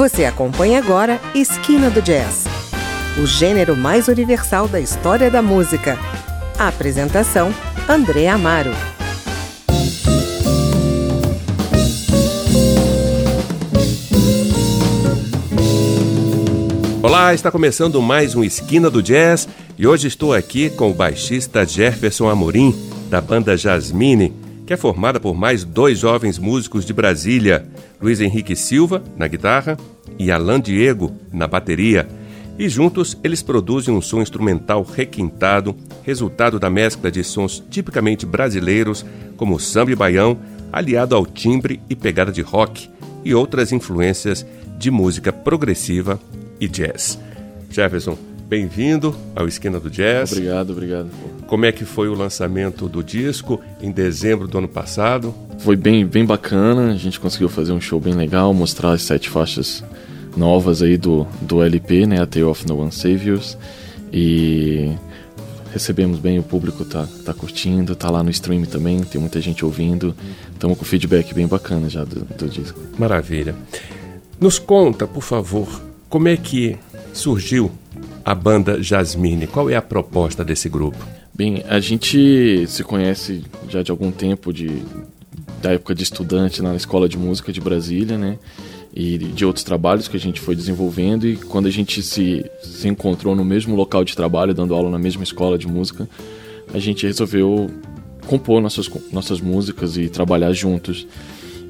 Você acompanha agora Esquina do Jazz, o gênero mais universal da história da música. A apresentação: André Amaro. Olá, está começando mais um Esquina do Jazz e hoje estou aqui com o baixista Jefferson Amorim, da banda Jasmine, que é formada por mais dois jovens músicos de Brasília, Luiz Henrique Silva, na guitarra, e Alan Diego, na bateria. E juntos eles produzem um som instrumental requintado, resultado da mescla de sons tipicamente brasileiros, como samba e baião, aliado ao timbre e pegada de rock, e outras influências de música progressiva e jazz. Jefferson, bem-vindo ao Esquina do Jazz. Obrigado, obrigado. Como é que foi o lançamento do disco em dezembro do ano passado? Foi bem, bem bacana, a gente conseguiu fazer um show bem legal, mostrar as sete faixas novas aí do, do LP, né, A Tale of No One Saviors, e recebemos bem, o público tá, tá curtindo, tá lá no stream também, tem muita gente ouvindo, estamos com feedback bem bacana já do, do disco. Maravilha. Nos conta, por favor, como é que surgiu a banda Jasmine? Qual é a proposta desse grupo? Bem, a gente se conhece já de algum tempo, de, da época de estudante na Escola de Música de Brasília, né? E de outros trabalhos que a gente foi desenvolvendo. E quando a gente se, se encontrou no mesmo local de trabalho, dando aula na mesma escola de música, a gente resolveu compor nossas, nossas músicas e trabalhar juntos.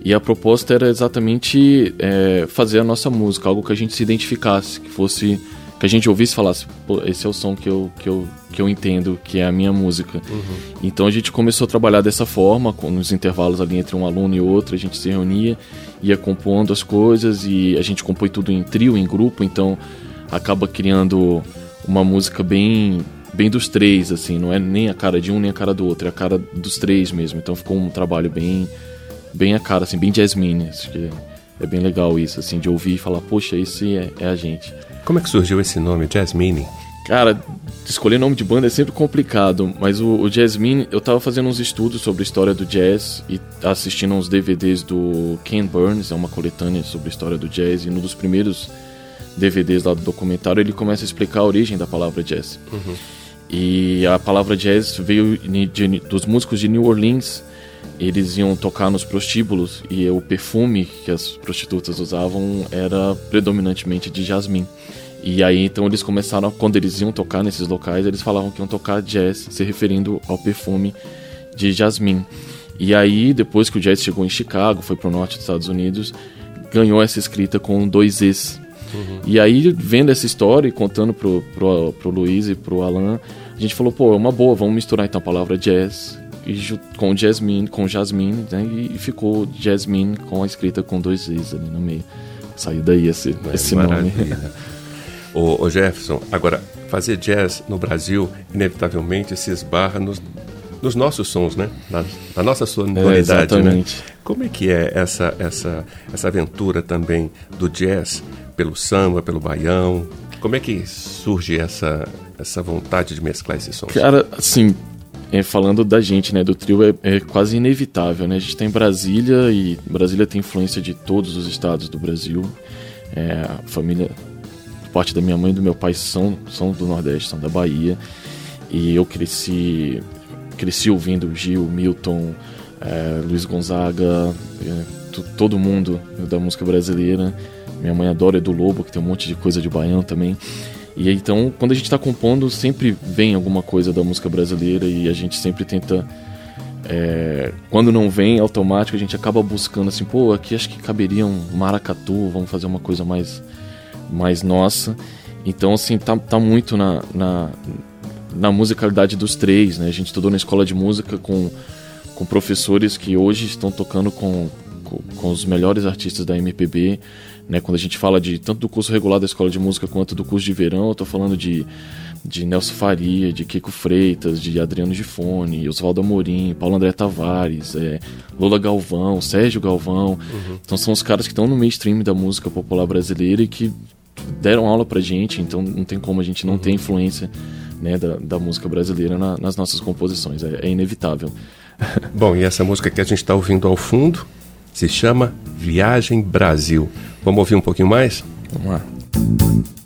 E a proposta era exatamente é, fazer a nossa música, algo que a gente se identificasse, que fosse que a gente ouvisse e falasse, esse é o som que eu, que eu, que eu entendo, que é a minha música. Uhum. Então a gente começou a trabalhar dessa forma, com, nos intervalos ali entre um aluno e outro, a gente se reunia, ia compondo as coisas e a gente compõe tudo em trio, em grupo, então acaba criando uma música bem bem dos três, assim, não é nem a cara de um nem a cara do outro, é a cara dos três mesmo. Então ficou um trabalho bem bem a cara, assim, bem Jasmine. Acho que é bem legal isso, assim, de ouvir e falar, poxa, esse é, é a gente. Como é que surgiu esse nome, Jasmine? Cara, escolher nome de banda é sempre complicado, mas o, o Jasmine, eu tava fazendo uns estudos sobre a história do jazz e assistindo uns DVDs do Ken Burns, é uma coletânea sobre a história do jazz, e num dos primeiros DVDs lá do documentário ele começa a explicar a origem da palavra jazz. Uhum. E a palavra jazz veio de, de, dos músicos de New Orleans eles iam tocar nos prostíbulos e o perfume que as prostitutas usavam era predominantemente de jasmim. E aí então eles começaram, quando eles iam tocar nesses locais, eles falavam que iam tocar jazz, se referindo ao perfume de jasmim. E aí, depois que o jazz chegou em Chicago, foi pro norte dos Estados Unidos, ganhou essa escrita com dois Es. Uhum. E aí, vendo essa história e contando pro, pro, pro Luiz e pro Alan, a gente falou, pô, é uma boa, vamos misturar então a palavra jazz e com Jasmine, com Jasmine, né? E ficou Jasmine com a escrita com dois Z's ali no meio. Saiu daí esse, é, esse nome. o, o Jefferson, agora, fazer jazz no Brasil, inevitavelmente se esbarra nos, nos nossos sons, né? Na, na nossa sonoridade, é, exatamente. Né? Como é que é essa, essa, essa aventura também do jazz pelo samba, pelo baião? Como é que surge essa, essa vontade de mesclar esses sons? Cara, assim, é, falando da gente, né, do trio, é, é, quase inevitável, né? A gente tem Brasília e Brasília tem influência de todos os estados do Brasil. É, a família, parte da minha mãe e do meu pai são, são do Nordeste, são da Bahia. E eu cresci, cresci ouvindo Gil, Milton, é, Luiz Gonzaga, é, todo mundo da música brasileira. Minha mãe adora Edu Lobo, que tem um monte de coisa de baião também. E então, quando a gente está compondo, sempre vem alguma coisa da música brasileira e a gente sempre tenta. É, quando não vem automático, a gente acaba buscando assim, pô, aqui acho que caberia um maracatu, vamos fazer uma coisa mais, mais nossa. Então, assim, tá, tá muito na, na, na musicalidade dos três, né? A gente estudou na escola de música com, com professores que hoje estão tocando com, com, com os melhores artistas da MPB. Né? Quando a gente fala de tanto do curso regular da escola de música quanto do curso de verão, eu estou falando de, de Nelson Faria, de Kiko Freitas, de Adriano Gifone, Oswaldo Amorim, Paulo André Tavares, é, Lula Galvão, Sérgio Galvão. Uhum. Então são os caras que estão no mainstream da música popular brasileira e que deram aula pra gente, então não tem como a gente não uhum. ter influência né, da, da música brasileira na, nas nossas composições, é, é inevitável. Bom, e essa música que a gente está ouvindo ao fundo Se chama Viagem Brasil. Vamos ouvir um pouquinho mais? Vamos lá.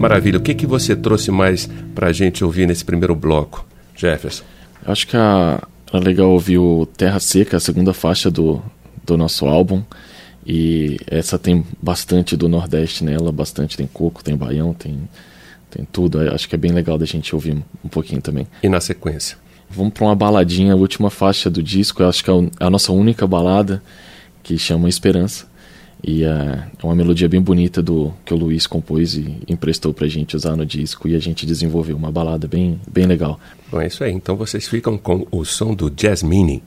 Maravilha. O que, que você trouxe mais para a gente ouvir nesse primeiro bloco, Jefferson? Acho que a, é legal ouvir o Terra Seca, a segunda faixa do, do nosso álbum. E essa tem bastante do Nordeste nela, bastante. Tem coco, tem baião, tem, tem tudo. Acho que é bem legal da gente ouvir um pouquinho também. E na sequência? Vamos para uma baladinha, a última faixa do disco. Acho que é, é a nossa única balada, que chama Esperança. E é, é uma melodia bem bonita do que o Luiz compôs e emprestou pra gente usar no disco e a gente desenvolveu uma balada bem, bem legal. Bom, é isso aí. Então vocês ficam com o som do Jasmine.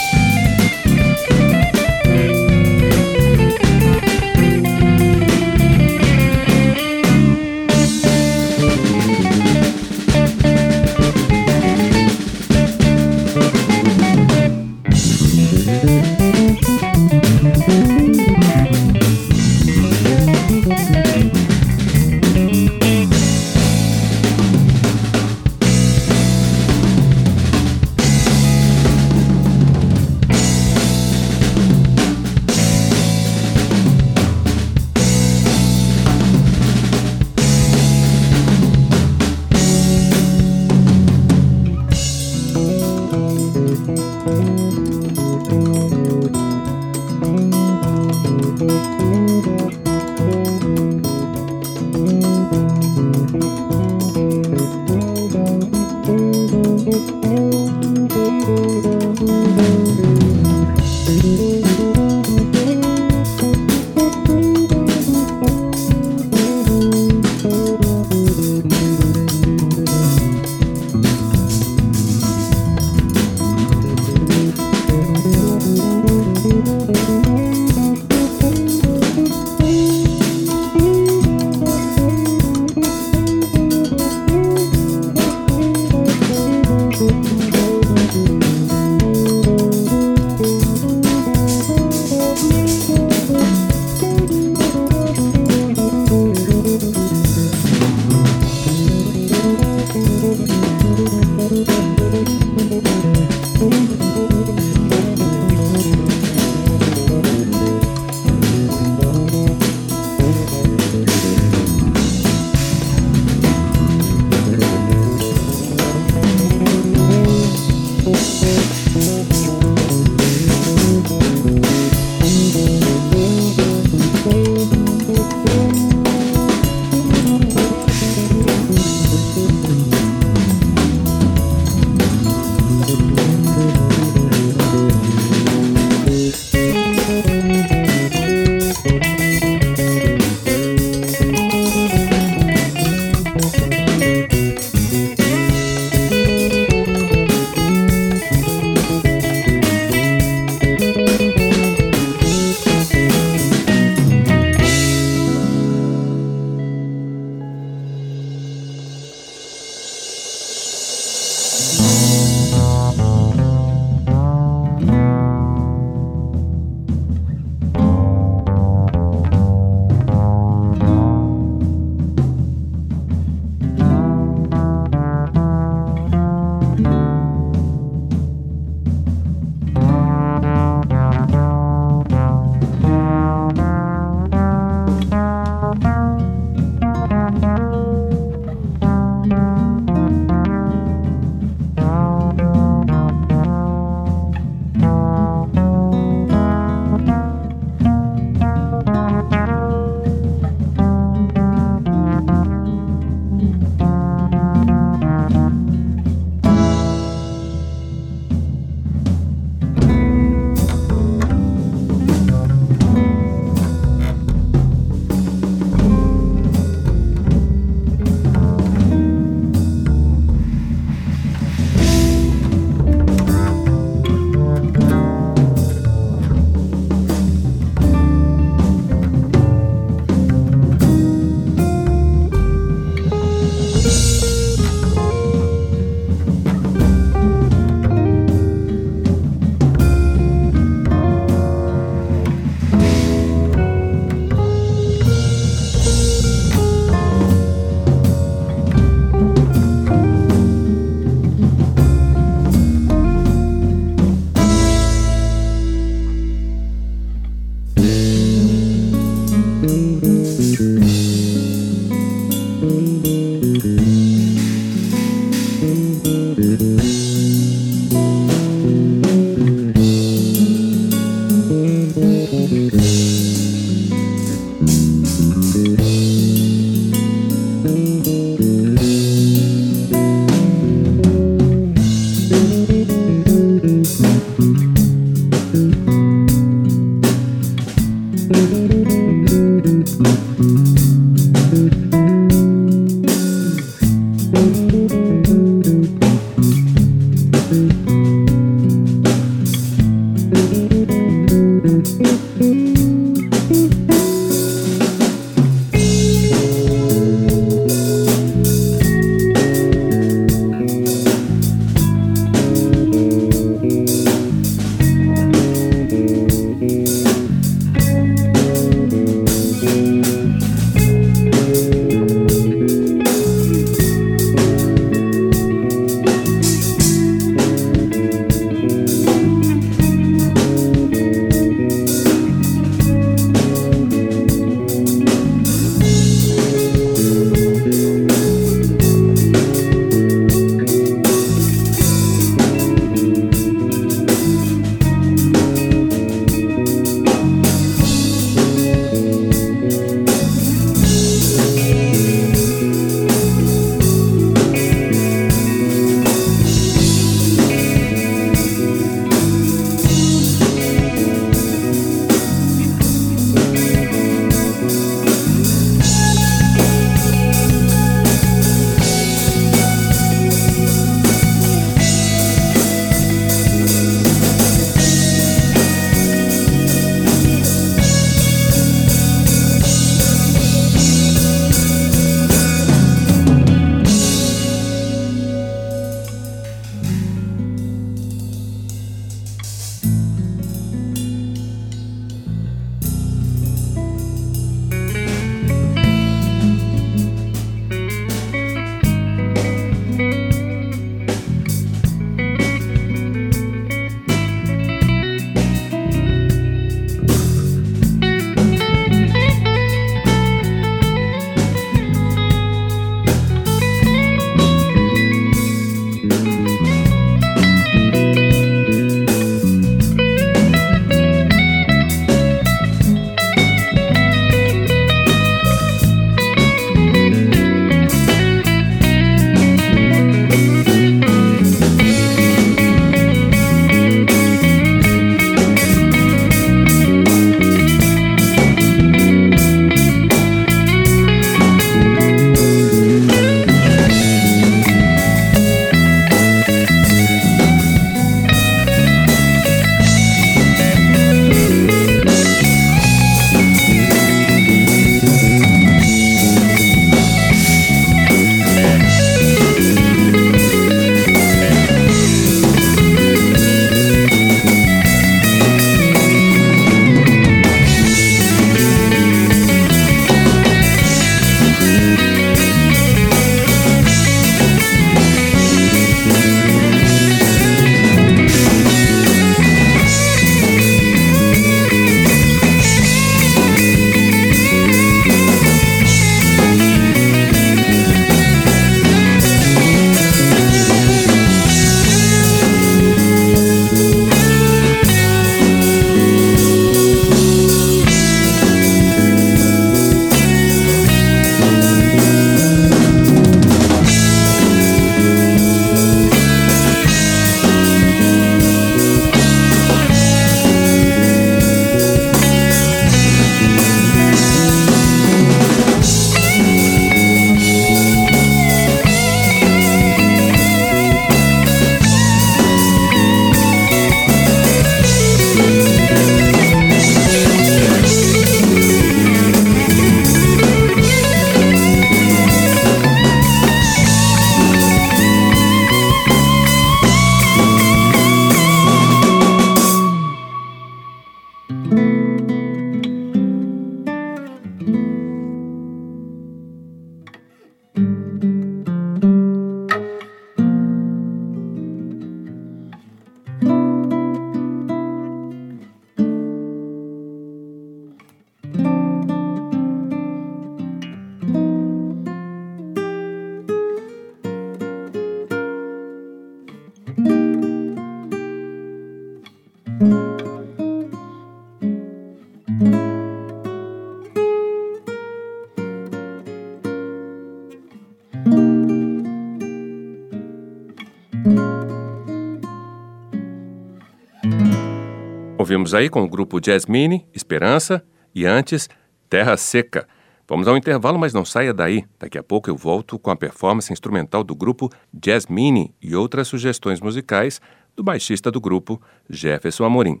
Ouvimos aí com o grupo Jasmine, Esperança e antes Terra Seca. Vamos ao intervalo, mas não saia daí. Daqui a pouco eu volto com a performance instrumental do grupo Jasmine e outras sugestões musicais do baixista do grupo, Jefferson Amorim.